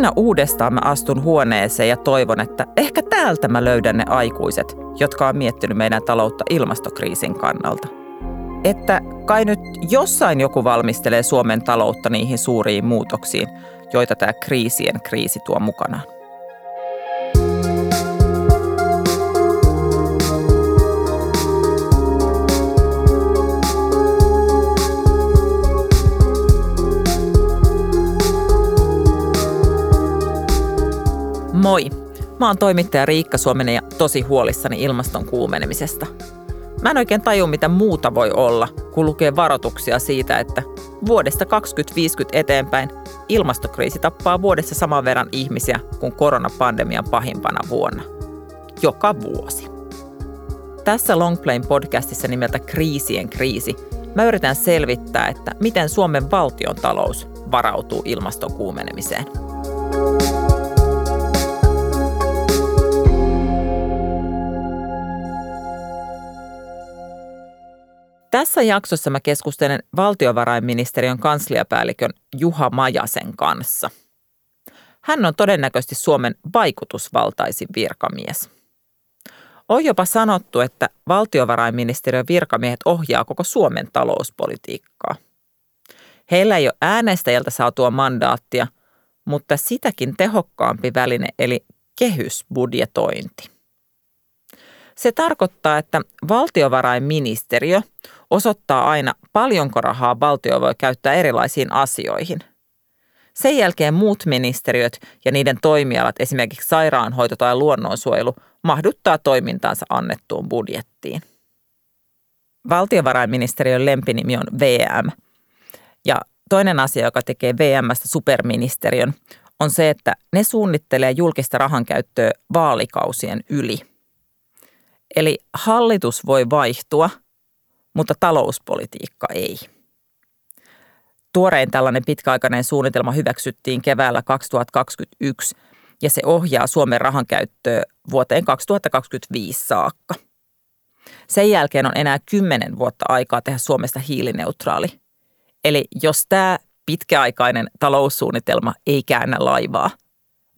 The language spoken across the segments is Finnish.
aina uudestaan mä astun huoneeseen ja toivon, että ehkä täältä mä löydän ne aikuiset, jotka on miettinyt meidän taloutta ilmastokriisin kannalta. Että kai nyt jossain joku valmistelee Suomen taloutta niihin suuriin muutoksiin, joita tämä kriisien kriisi tuo mukanaan. Moi! Mä oon toimittaja Riikka Suomenen ja tosi huolissani ilmaston kuumenemisesta. Mä en oikein taju, mitä muuta voi olla, kun lukee varoituksia siitä, että vuodesta 2050 eteenpäin ilmastokriisi tappaa vuodessa saman verran ihmisiä kuin koronapandemian pahimpana vuonna. Joka vuosi. Tässä Longplayn podcastissa nimeltä Kriisien kriisi mä yritän selvittää, että miten Suomen valtion talous varautuu ilmaston kuumenemiseen – Tässä jaksossa mä keskustelen valtiovarainministeriön kansliapäällikön Juha Majasen kanssa. Hän on todennäköisesti Suomen vaikutusvaltaisin virkamies. On jopa sanottu, että valtiovarainministeriön virkamiehet ohjaa koko Suomen talouspolitiikkaa. Heillä ei ole äänestäjältä saatua mandaattia, mutta sitäkin tehokkaampi väline eli kehysbudjetointi. Se tarkoittaa, että valtiovarainministeriö osoittaa aina, paljonko rahaa valtio voi käyttää erilaisiin asioihin. Sen jälkeen muut ministeriöt ja niiden toimialat, esimerkiksi sairaanhoito tai luonnonsuojelu, mahduttaa toimintaansa annettuun budjettiin. Valtiovarainministeriön lempinimi on VM. Ja toinen asia, joka tekee VMstä superministeriön, on se, että ne suunnittelee julkista rahankäyttöä vaalikausien yli – Eli hallitus voi vaihtua, mutta talouspolitiikka ei. Tuorein tällainen pitkäaikainen suunnitelma hyväksyttiin keväällä 2021 ja se ohjaa Suomen rahan käyttöä vuoteen 2025 saakka. Sen jälkeen on enää kymmenen vuotta aikaa tehdä Suomesta hiilineutraali. Eli jos tämä pitkäaikainen taloussuunnitelma ei käännä laivaa,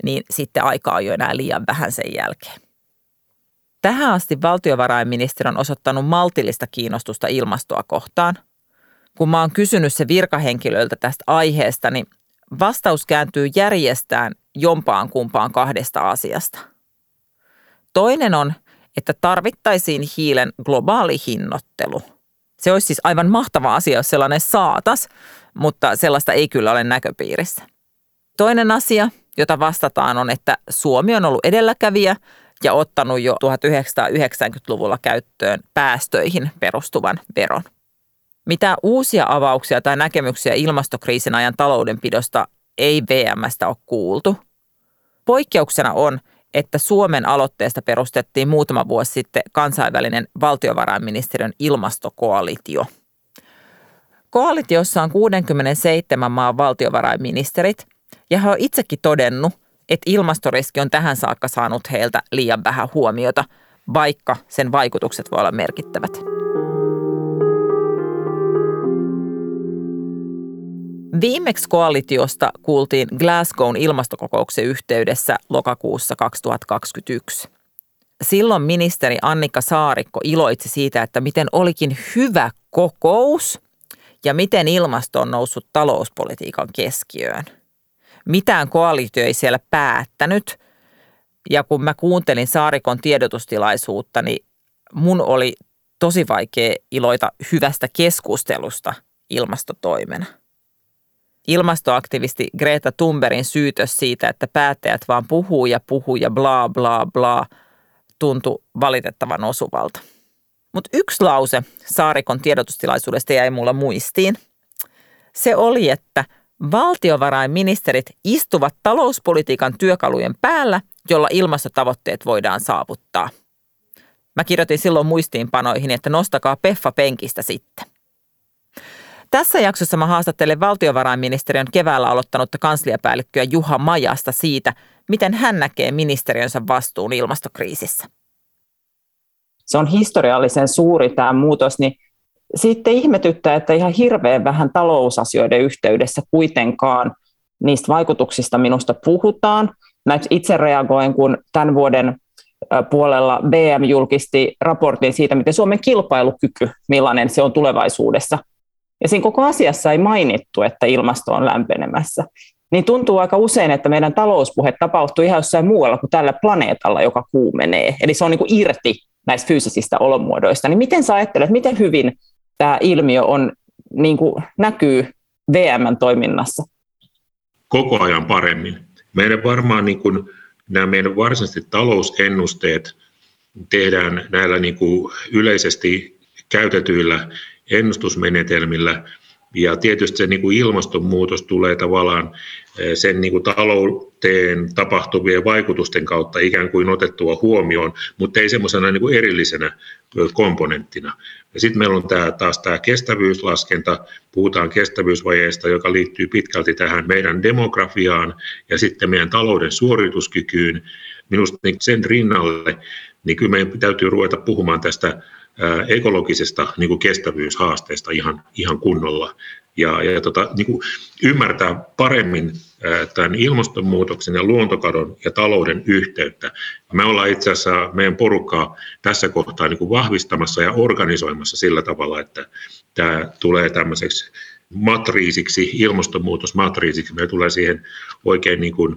niin sitten aikaa on jo enää liian vähän sen jälkeen. Tähän asti valtiovarainministeri on osoittanut maltillista kiinnostusta ilmastoa kohtaan. Kun mä oon kysynyt se virkahenkilöiltä tästä aiheesta, niin vastaus kääntyy järjestään jompaan kumpaan kahdesta asiasta. Toinen on, että tarvittaisiin hiilen globaali hinnoittelu. Se olisi siis aivan mahtava asia, jos sellainen saatas, mutta sellaista ei kyllä ole näköpiirissä. Toinen asia, jota vastataan on, että Suomi on ollut edelläkävijä – ja ottanut jo 1990-luvulla käyttöön päästöihin perustuvan veron. Mitä uusia avauksia tai näkemyksiä ilmastokriisin ajan taloudenpidosta ei VMstä ole kuultu. Poikkeuksena on, että Suomen aloitteesta perustettiin muutama vuosi sitten kansainvälinen valtiovarainministeriön ilmastokoalitio. Koalitiossa on 67 maan valtiovarainministerit ja he ovat itsekin todennut, että ilmastoriski on tähän saakka saanut heiltä liian vähän huomiota, vaikka sen vaikutukset voi olla merkittävät. Viimeksi koalitiosta kuultiin Glasgown ilmastokokouksen yhteydessä lokakuussa 2021. Silloin ministeri Annika Saarikko iloitsi siitä, että miten olikin hyvä kokous ja miten ilmasto on noussut talouspolitiikan keskiöön – mitään koalitio ei siellä päättänyt. Ja kun mä kuuntelin Saarikon tiedotustilaisuutta, niin mun oli tosi vaikea iloita hyvästä keskustelusta ilmastotoimena. Ilmastoaktivisti Greta Thunbergin syytös siitä, että päättäjät vaan puhuu ja puhuu ja bla bla bla, tuntui valitettavan osuvalta. Mutta yksi lause Saarikon tiedotustilaisuudesta jäi mulla muistiin. Se oli, että – Valtiovarainministerit istuvat talouspolitiikan työkalujen päällä, jolla ilmastotavoitteet voidaan saavuttaa. Mä kirjoitin silloin muistiinpanoihin, että nostakaa peffa penkistä sitten. Tässä jaksossa mä haastattelen valtiovarainministeriön keväällä aloittanutta kansliapäällikköä Juha Majasta siitä, miten hän näkee ministeriönsä vastuun ilmastokriisissä. Se on historiallisen suuri tämä muutos, niin sitten ihmetyttää, että ihan hirveän vähän talousasioiden yhteydessä kuitenkaan niistä vaikutuksista minusta puhutaan. Mä itse reagoin, kun tämän vuoden puolella BM julkisti raportin siitä, miten Suomen kilpailukyky, millainen se on tulevaisuudessa. Ja siinä koko asiassa ei mainittu, että ilmasto on lämpenemässä. Niin tuntuu aika usein, että meidän talouspuhe tapahtuu ihan jossain muualla kuin tällä planeetalla, joka kuumenee. Eli se on niin kuin irti näistä fyysisistä olomuodoista. Niin miten sä ajattelet, miten hyvin tämä ilmiö on, niin kuin näkyy VMn toiminnassa? Koko ajan paremmin. Meidän varmaan niin kuin nämä meidän varsinaiset talousennusteet tehdään näillä niin kuin yleisesti käytetyillä ennustusmenetelmillä. Ja tietysti se niin kuin ilmastonmuutos tulee tavallaan eh, sen niin kuin talouteen tapahtuvien vaikutusten kautta ikään kuin otettua huomioon, mutta ei semmoisena niin kuin erillisenä komponenttina. Ja sitten meillä on tämä, taas tämä kestävyyslaskenta, puhutaan kestävyysvajeesta, joka liittyy pitkälti tähän meidän demografiaan ja sitten meidän talouden suorituskykyyn. Minusta sen rinnalle, niin kyllä meidän täytyy ruveta puhumaan tästä ekologisesta niin kuin kestävyyshaasteesta ihan, ihan kunnolla ja, ja tota, niin kuin ymmärtää paremmin tämän ilmastonmuutoksen ja luontokadon ja talouden yhteyttä. Me ollaan itse asiassa meidän porukkaa tässä kohtaa niin kuin vahvistamassa ja organisoimassa sillä tavalla, että tämä tulee tämmöiseksi matriisiksi, ilmastonmuutosmatriisiksi. Me tulee siihen oikein niin kuin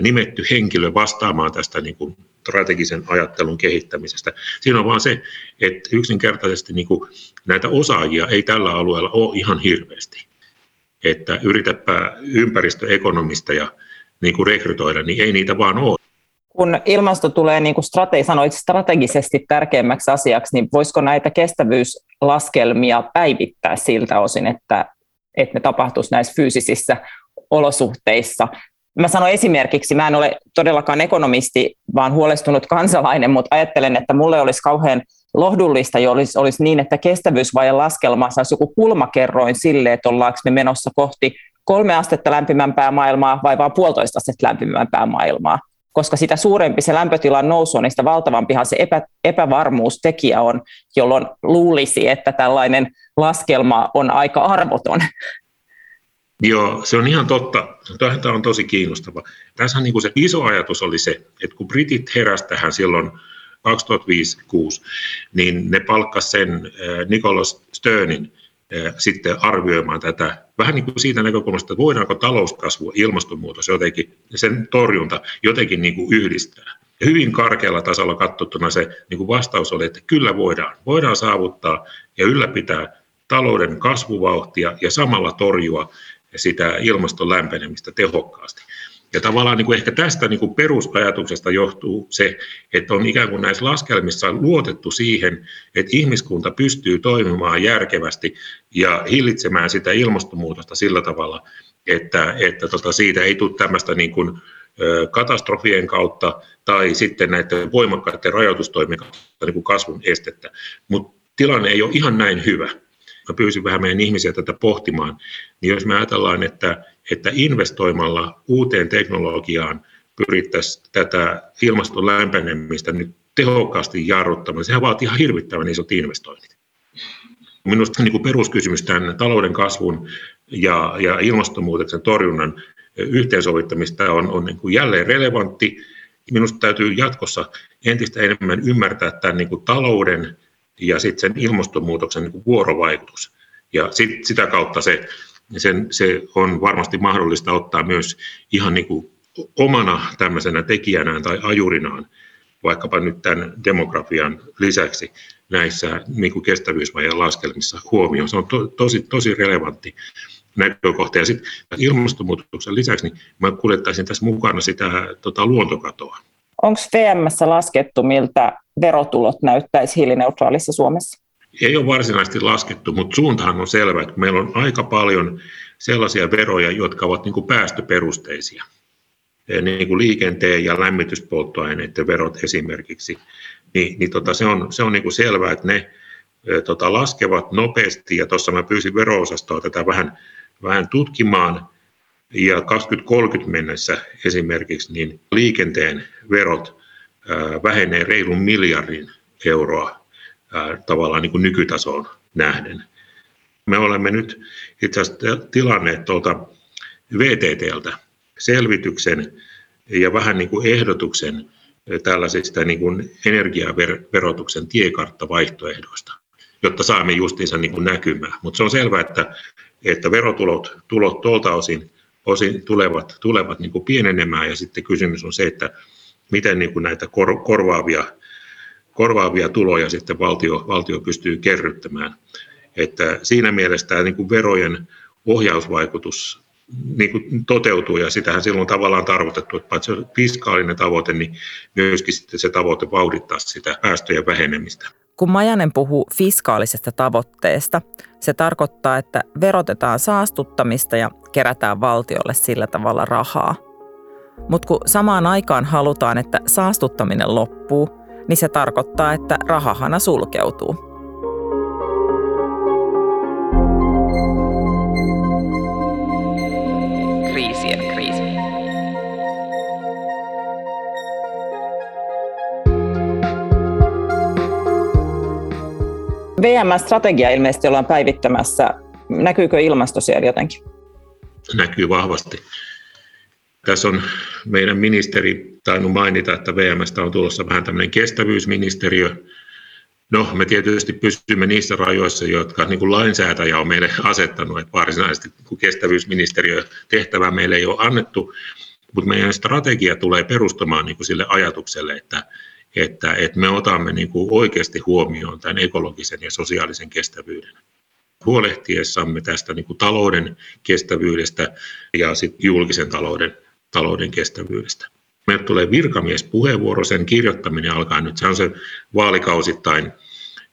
nimetty henkilö vastaamaan tästä niin kuin strategisen ajattelun kehittämisestä. Siinä on vaan se, että yksinkertaisesti niin kuin näitä osaajia ei tällä alueella ole ihan hirveästi. Että yritäpä ympäristöekonomista niin kuin rekrytoida, niin ei niitä vaan ole. Kun ilmasto tulee, niin kuin strate- sanoit, strategisesti tärkeämmäksi asiaksi, niin voisiko näitä kestävyyslaskelmia päivittää siltä osin, että, että ne tapahtuisi näissä fyysisissä olosuhteissa Mä sanon esimerkiksi, mä en ole todellakaan ekonomisti, vaan huolestunut kansalainen, mutta ajattelen, että mulle olisi kauhean lohdullista, jo olisi, olisi niin, että kestävyysvajan laskelma saisi joku kulmakerroin sille, että ollaanko me menossa kohti kolme astetta lämpimämpää maailmaa vai vain puolitoista astetta lämpimämpää maailmaa. Koska sitä suurempi se lämpötilan nousu on, niin sitä valtavampihan se epä, epävarmuustekijä on, jolloin luulisi, että tällainen laskelma on aika arvoton. Joo, se on ihan totta. Tämä on tosi kiinnostava. Tässä niin kuin se iso ajatus oli se, että kun britit heräsivät tähän silloin 2005-2006, niin ne palkkasivat sen äh, Nicholas Sternin äh, sitten arvioimaan tätä vähän niin kuin siitä näkökulmasta, että voidaanko talouskasvu, ilmastonmuutos jotenkin, sen torjunta jotenkin niin kuin yhdistää. Ja hyvin karkealla tasolla katsottuna se niin kuin vastaus oli, että kyllä voidaan. Voidaan saavuttaa ja ylläpitää talouden kasvuvauhtia ja samalla torjua sitä ilmaston lämpenemistä tehokkaasti. Ja tavallaan niin kuin ehkä tästä niin kuin perusajatuksesta johtuu se, että on ikään kuin näissä laskelmissa luotettu siihen, että ihmiskunta pystyy toimimaan järkevästi ja hillitsemään sitä ilmastonmuutosta sillä tavalla, että, että tota siitä ei tule tämmöistä niin kuin katastrofien kautta tai sitten näiden voimakkaiden rajoitustoimien kautta niin kuin kasvun estettä. Mutta tilanne ei ole ihan näin hyvä mä pyysin vähän meidän ihmisiä tätä pohtimaan, niin jos me ajatellaan, että, että investoimalla uuteen teknologiaan pyrittäisiin tätä ilmaston lämpenemistä nyt tehokkaasti jarruttamaan, sehän vaatii ihan hirvittävän isot investoinnit. Minusta niin kuin peruskysymys tämän talouden kasvun ja, ja ilmastonmuutoksen torjunnan yhteensovittamista on, on niin kuin jälleen relevantti. Minusta täytyy jatkossa entistä enemmän ymmärtää tämän niin kuin talouden ja sitten sen ilmastonmuutoksen niin vuorovaikutus. Ja sit, sitä kautta se, sen, se on varmasti mahdollista ottaa myös ihan niin kuin omana tämmöisenä tekijänään tai ajurinaan, vaikkapa nyt tämän demografian lisäksi näissä niin kuin kestävyysvajeen laskelmissa huomioon. Se on to, tosi, tosi relevantti näkökohta. Ja sitten ilmastonmuutoksen lisäksi niin mä kuljettaisin tässä mukana sitä tota, luontokatoa. Onko VMssä laskettu, miltä verotulot näyttäisi hiilineutraalissa Suomessa? Ei ole varsinaisesti laskettu, mutta suuntahan on selvä, että meillä on aika paljon sellaisia veroja, jotka ovat niin kuin päästöperusteisia. Niin kuin liikenteen ja lämmityspolttoaineiden verot esimerkiksi. Niin, niin tota, se on, se on niin kuin selvää, että ne tota, laskevat nopeasti. Ja tuossa mä pyysin vero-osastoa tätä vähän, vähän tutkimaan. Ja 2030 mennessä esimerkiksi niin liikenteen verot vähenee reilun miljardin euroa tavallaan niin kuin nykytasoon nähden. Me olemme nyt itse asiassa tilanneet tuolta VTTltä selvityksen ja vähän niin kuin ehdotuksen tällaisista niin kuin energiaverotuksen tiekarttavaihtoehdoista, jotta saamme justiinsa niin kuin näkymään. Mutta se on selvää, että, että verotulot tulot tuolta osin, osin tulevat, tulevat niin kuin pienenemään ja sitten kysymys on se, että miten niin kuin näitä kor, korvaavia, korvaavia tuloja sitten valtio, valtio pystyy kerryttämään. Että siinä mielessä tämä niin kuin verojen ohjausvaikutus niin kuin toteutuu ja sitähän silloin tavallaan tarkoitettu, että paitsi fiskaalinen tavoite, niin myöskin sitten se tavoite vauhdittaa sitä päästöjen vähenemistä. Kun Majanen puhuu fiskaalisesta tavoitteesta, se tarkoittaa, että verotetaan saastuttamista ja kerätään valtiolle sillä tavalla rahaa. Mutta kun samaan aikaan halutaan, että saastuttaminen loppuu, niin se tarkoittaa, että rahahana sulkeutuu. VM-strategia ilmeisesti ollaan päivittämässä. Näkyykö ilmasto siellä jotenkin? Näkyy vahvasti. Tässä on meidän ministeri tainnut mainita, että VMstä on tulossa vähän tämmöinen kestävyysministeriö. No, me tietysti pystymme niissä rajoissa, jotka niin kuin lainsäätäjä on meille asettanut, että varsinaisesti kun kestävyysministeriö tehtävää meille ei ole annettu, mutta meidän strategia tulee perustumaan niin kuin sille ajatukselle, että että, että me otamme niin kuin oikeasti huomioon tämän ekologisen ja sosiaalisen kestävyyden huolehtiessamme tästä niin kuin talouden kestävyydestä ja sitten julkisen talouden, talouden kestävyydestä. Meille tulee virkamiespuheenvuoro, sen kirjoittaminen alkaa nyt, se on se vaalikausittain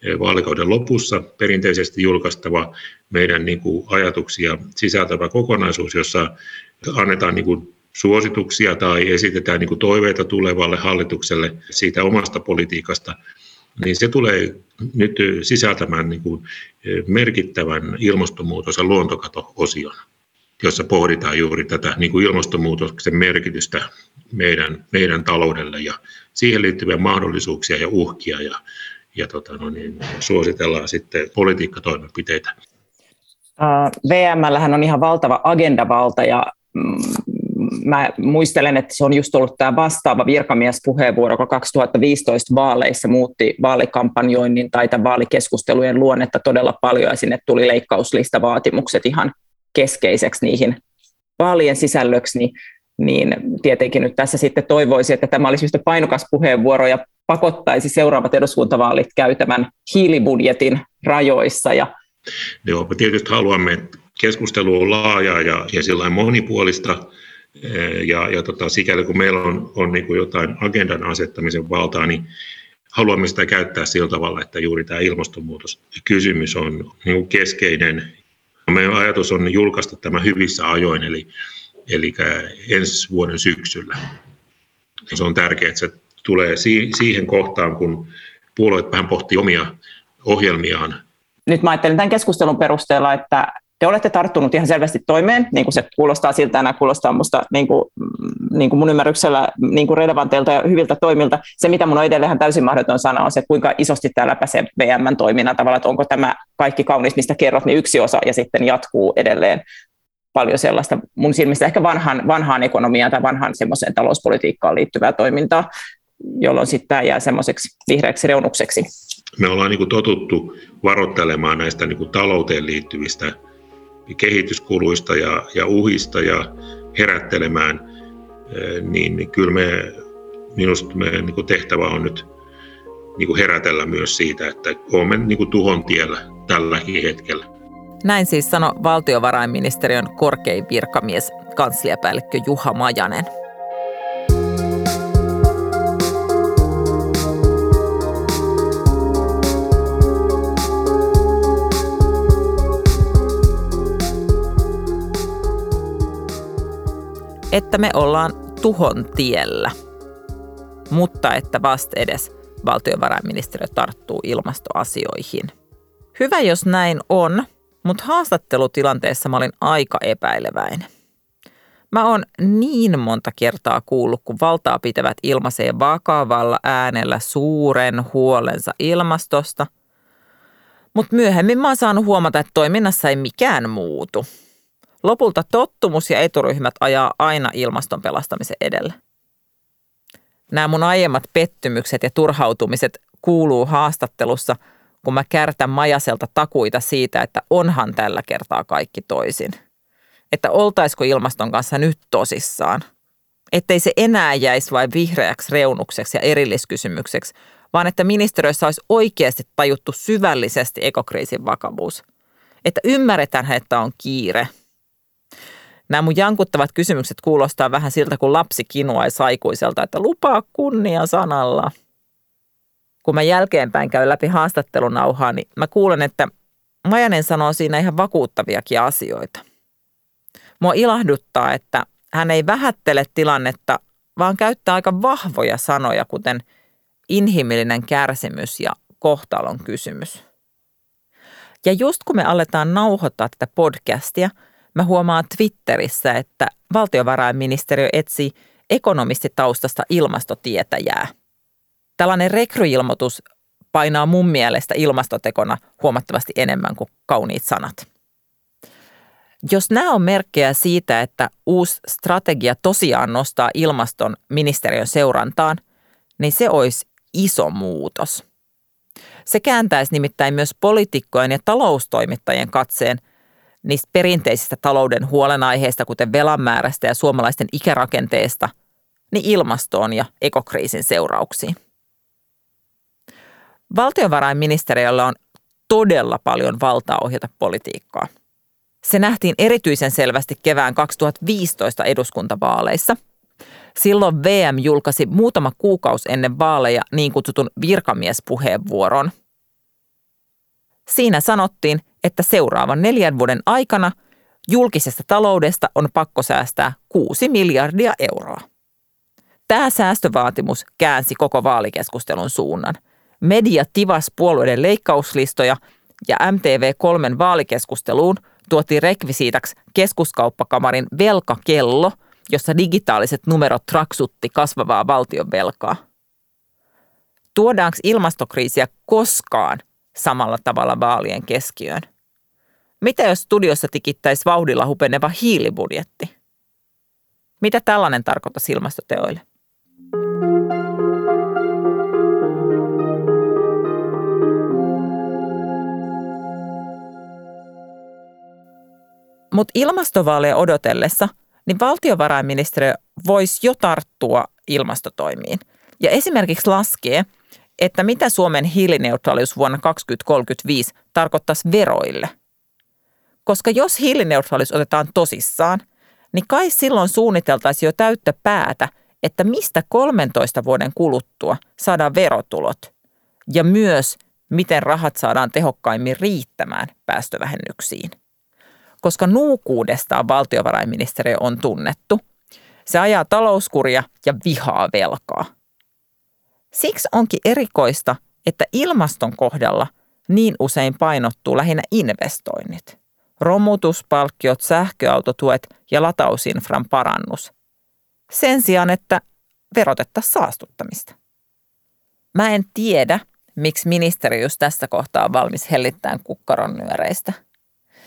eh, vaalikauden lopussa perinteisesti julkaistava meidän niin kuin ajatuksia sisältävä kokonaisuus, jossa annetaan niin kuin suosituksia tai esitetään niin kuin toiveita tulevalle hallitukselle siitä omasta politiikasta, niin se tulee nyt sisältämään niin kuin merkittävän ilmastonmuutos- ja luontokato-osion, jossa pohditaan juuri tätä niin kuin ilmastonmuutoksen merkitystä meidän, meidän taloudelle ja siihen liittyviä mahdollisuuksia ja uhkia ja, ja tota, no niin, suositellaan sitten politiikkatoimenpiteitä. VMllähän on ihan valtava agendavalta ja mm, mä muistelen, että se on just ollut tämä vastaava virkamiespuheenvuoro, joka 2015 vaaleissa muutti vaalikampanjoinnin tai tämän vaalikeskustelujen luonnetta todella paljon ja sinne tuli leikkauslista-vaatimukset ihan keskeiseksi niihin vaalien sisällöksi, niin, niin tietenkin nyt tässä sitten toivoisi, että tämä olisi yhtä painokas puheenvuoro ja pakottaisi seuraavat eduskuntavaalit käytämään hiilibudjetin rajoissa. Ja Joo, tietysti haluamme, että keskustelu on laajaa ja, ja monipuolista, ja, ja tota, sikäli kun meillä on, on niin kuin jotain agendan asettamisen valtaa, niin haluamme sitä käyttää sillä tavalla, että juuri tämä ilmastonmuutoskysymys on niin kuin keskeinen. Meidän ajatus on julkaista tämä hyvissä ajoin, eli, eli ensi vuoden syksyllä. Se on tärkeää, että se tulee siihen kohtaan, kun puolueet vähän pohtii omia ohjelmiaan. Nyt mä ajattelen tämän keskustelun perusteella, että te olette tarttunut ihan selvästi toimeen, niin kuin se kuulostaa siltä, ja kuulostaa musta niin kuin, niin kuin mun ymmärryksellä niin kuin relevanteilta ja hyviltä toimilta. Se, mitä mun on edelleen täysin mahdoton sanoa, on se, kuinka isosti tämä läpäisee VM-toiminnan tavalla, että onko tämä kaikki kaunis, mistä kerrot, niin yksi osa, ja sitten jatkuu edelleen paljon sellaista mun silmistä ehkä vanhaan, vanhaan ekonomiaan tai vanhaan semmoiseen talouspolitiikkaan liittyvää toimintaa, jolloin sitten tämä jää semmoiseksi vihreäksi reunukseksi. Me ollaan niin totuttu varoittelemaan näistä niin talouteen liittyvistä kehityskuluista ja, ja uhista ja herättelemään, eh, niin, kyllä me, minusta meidän niin tehtävä on nyt niin kuin herätellä myös siitä, että olemme niin kuin tuhon tiellä tälläkin hetkellä. Näin siis sanoi valtiovarainministeriön korkein virkamies, kansliapäällikkö Juha Majanen. Että me ollaan tuhon tiellä, mutta että vasta edes valtiovarainministeriö tarttuu ilmastoasioihin. Hyvä, jos näin on, mutta haastattelutilanteessa mä olin aika epäileväinen. Mä oon niin monta kertaa kuullut, kun valtaa pitävät ilmaisee vakavalla äänellä suuren huolensa ilmastosta. Mutta myöhemmin mä oon saanut huomata, että toiminnassa ei mikään muutu – Lopulta tottumus ja eturyhmät ajaa aina ilmaston pelastamisen edelle. Nämä mun aiemmat pettymykset ja turhautumiset kuuluu haastattelussa, kun mä kärtän Majaselta takuita siitä, että onhan tällä kertaa kaikki toisin. Että oltaisiko ilmaston kanssa nyt tosissaan. Ettei se enää jäisi vain vihreäksi reunukseksi ja erilliskysymykseksi, vaan että ministeriössä olisi oikeasti tajuttu syvällisesti ekokriisin vakavuus. Että ymmärretään, että on kiire – Nämä mun jankuttavat kysymykset kuulostaa vähän siltä, kun lapsi kinuaisi aikuiselta, että lupaa kunnia sanalla. Kun mä jälkeenpäin käyn läpi haastattelunauhaa, niin mä kuulen, että Majanen sanoo siinä ihan vakuuttaviakin asioita. Mua ilahduttaa, että hän ei vähättele tilannetta, vaan käyttää aika vahvoja sanoja, kuten inhimillinen kärsimys ja kohtalon kysymys. Ja just kun me aletaan nauhoittaa tätä podcastia – Mä huomaan Twitterissä, että valtiovarainministeriö etsii ekonomistitaustasta ilmastotietäjää. Tällainen rekryilmoitus painaa mun mielestä ilmastotekona huomattavasti enemmän kuin kauniit sanat. Jos nämä on merkkejä siitä, että uusi strategia tosiaan nostaa ilmaston ministeriön seurantaan, niin se olisi iso muutos. Se kääntäisi nimittäin myös poliitikkojen ja taloustoimittajien katseen niistä perinteisistä talouden huolenaiheista, kuten velan määrästä ja suomalaisten ikärakenteesta, niin ilmastoon ja ekokriisin seurauksiin. Valtiovarainministeriöllä on todella paljon valtaa ohjata politiikkaa. Se nähtiin erityisen selvästi kevään 2015 eduskuntavaaleissa. Silloin VM julkaisi muutama kuukausi ennen vaaleja niin kutsutun virkamiespuheenvuoron. Siinä sanottiin, että seuraavan neljän vuoden aikana julkisesta taloudesta on pakko säästää 6 miljardia euroa. Tämä säästövaatimus käänsi koko vaalikeskustelun suunnan. Media tivas puolueiden leikkauslistoja ja MTV3 vaalikeskusteluun tuotiin rekvisiitaksi keskuskauppakamarin velkakello, jossa digitaaliset numerot traksutti kasvavaa valtion velkaa. Tuodaanko ilmastokriisiä koskaan samalla tavalla vaalien keskiöön. Mitä jos studiossa tikittäisi vauhdilla hupeneva hiilibudjetti? Mitä tällainen tarkoittaisi ilmastoteoille? Mutta ilmastovaaleja odotellessa, niin valtiovarainministeriö voisi jo tarttua ilmastotoimiin ja esimerkiksi laskee, että mitä Suomen hiilineutraalius vuonna 2035 tarkoittaisi veroille. Koska jos hiilineutraalius otetaan tosissaan, niin kai silloin suunniteltaisiin jo täyttä päätä, että mistä 13 vuoden kuluttua saadaan verotulot ja myös miten rahat saadaan tehokkaimmin riittämään päästövähennyksiin. Koska nuukuudestaan valtiovarainministeriö on tunnettu, se ajaa talouskuria ja vihaa velkaa – Siksi onkin erikoista, että ilmaston kohdalla niin usein painottuu lähinnä investoinnit. Romutuspalkkiot, sähköautotuet ja latausinfran parannus. Sen sijaan, että verotettaisiin saastuttamista. Mä en tiedä, miksi ministeri just tässä kohtaa on valmis hellittämään kukkaron nyöreistä.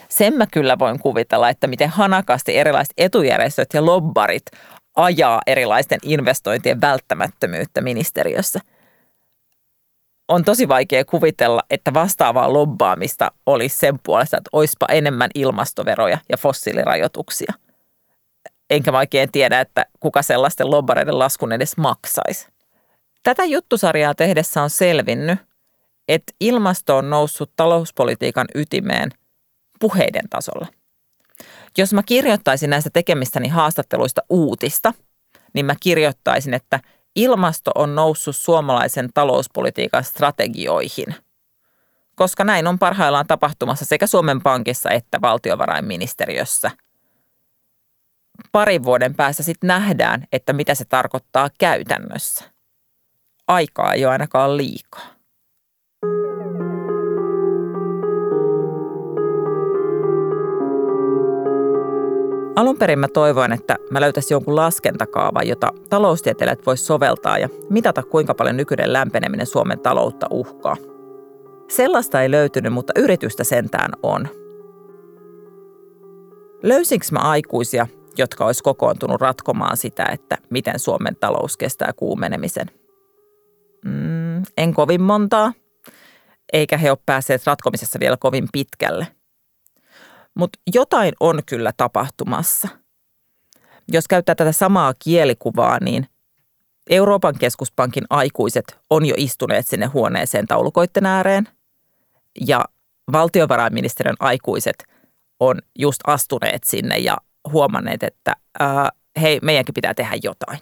Sen mä kyllä voin kuvitella, että miten hanakasti erilaiset etujärjestöt ja lobbarit ajaa erilaisten investointien välttämättömyyttä ministeriössä. On tosi vaikea kuvitella, että vastaavaa lobbaamista olisi sen puolesta, että olisipa enemmän ilmastoveroja ja fossiilirajoituksia. Enkä oikein tiedä, että kuka sellaisten lobbareiden laskun edes maksaisi. Tätä juttusarjaa tehdessä on selvinnyt, että ilmasto on noussut talouspolitiikan ytimeen puheiden tasolla – jos mä kirjoittaisin näistä tekemistäni haastatteluista uutista, niin mä kirjoittaisin, että ilmasto on noussut suomalaisen talouspolitiikan strategioihin. Koska näin on parhaillaan tapahtumassa sekä Suomen Pankissa että valtiovarainministeriössä. Parin vuoden päässä sitten nähdään, että mitä se tarkoittaa käytännössä. Aikaa ei ole ainakaan liikaa. Alun perin mä toivoin, että mä löytäisin jonkun laskentakaavan, jota taloustieteilijät vois soveltaa ja mitata, kuinka paljon nykyinen lämpeneminen Suomen taloutta uhkaa. Sellaista ei löytynyt, mutta yritystä sentään on. Löysinkö mä aikuisia, jotka olisi kokoontunut ratkomaan sitä, että miten Suomen talous kestää kuumenemisen? Mm, en kovin montaa, eikä he ole päässeet ratkomisessa vielä kovin pitkälle. Mutta jotain on kyllä tapahtumassa. Jos käyttää tätä samaa kielikuvaa, niin Euroopan keskuspankin aikuiset on jo istuneet sinne huoneeseen taulukoitten ääreen ja valtiovarainministeriön aikuiset on just astuneet sinne ja huomanneet, että ää, hei, meidänkin pitää tehdä jotain.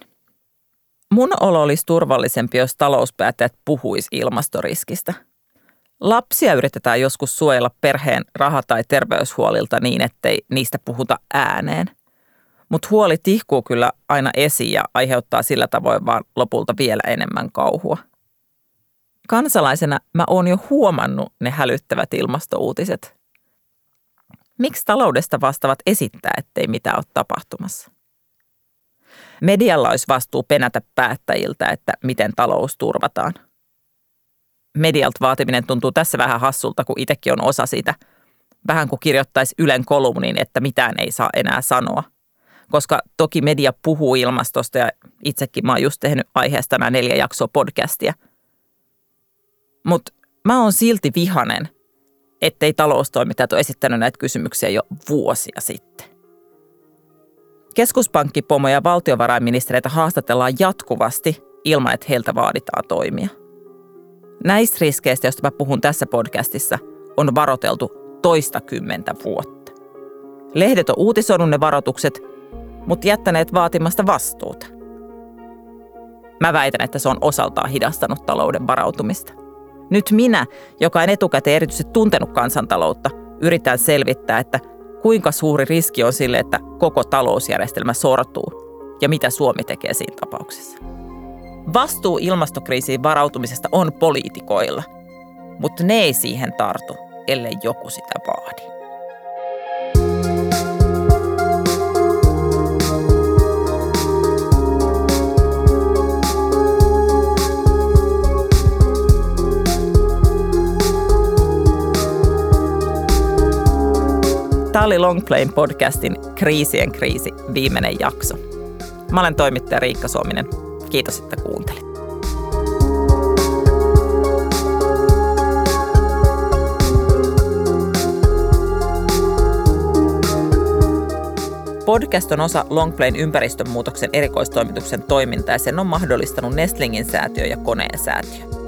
Mun olo olisi turvallisempi, jos talouspäättäjät puhuis ilmastoriskistä. Lapsia yritetään joskus suojella perheen raha- tai terveyshuolilta niin, ettei niistä puhuta ääneen – mutta huoli tihkuu kyllä aina esiin ja aiheuttaa sillä tavoin vaan lopulta vielä enemmän kauhua. Kansalaisena mä oon jo huomannut ne hälyttävät ilmastouutiset. Miksi taloudesta vastaavat esittää, ettei mitään ole tapahtumassa? Medialla olisi vastuu penätä päättäjiltä, että miten talous turvataan. Medialta vaatiminen tuntuu tässä vähän hassulta, kun itsekin on osa siitä. Vähän kuin kirjoittaisi Ylen kolumnin, että mitään ei saa enää sanoa – koska toki media puhuu ilmastosta ja itsekin mä oon just tehnyt aiheesta nämä neljä jaksoa podcastia. Mutta mä oon silti vihanen, ettei taloustoimittajat ole esittänyt näitä kysymyksiä jo vuosia sitten. Keskuspankkipomo ja valtiovarainministereitä haastatellaan jatkuvasti ilman, että heiltä vaaditaan toimia. Näistä riskeistä, joista mä puhun tässä podcastissa, on varoteltu toista kymmentä vuotta. Lehdet on uutisoinut ne varoitukset mutta jättäneet vaatimasta vastuuta. Mä väitän, että se on osaltaan hidastanut talouden varautumista. Nyt minä, joka en etukäteen erityisesti tuntenut kansantaloutta, yritän selvittää, että kuinka suuri riski on sille, että koko talousjärjestelmä sortuu ja mitä Suomi tekee siinä tapauksessa. Vastuu ilmastokriisiin varautumisesta on poliitikoilla, mutta ne ei siihen tartu, ellei joku sitä vaadi. Tämä oli Longplayn podcastin Kriisien kriisi viimeinen jakso. Mä olen toimittaja Riikka Suominen. Kiitos, että kuuntelit. Podcast on osa Longplayn ympäristönmuutoksen erikoistoimituksen toimintaa ja sen on mahdollistanut Nestlingin säätiö ja Koneen säätiö.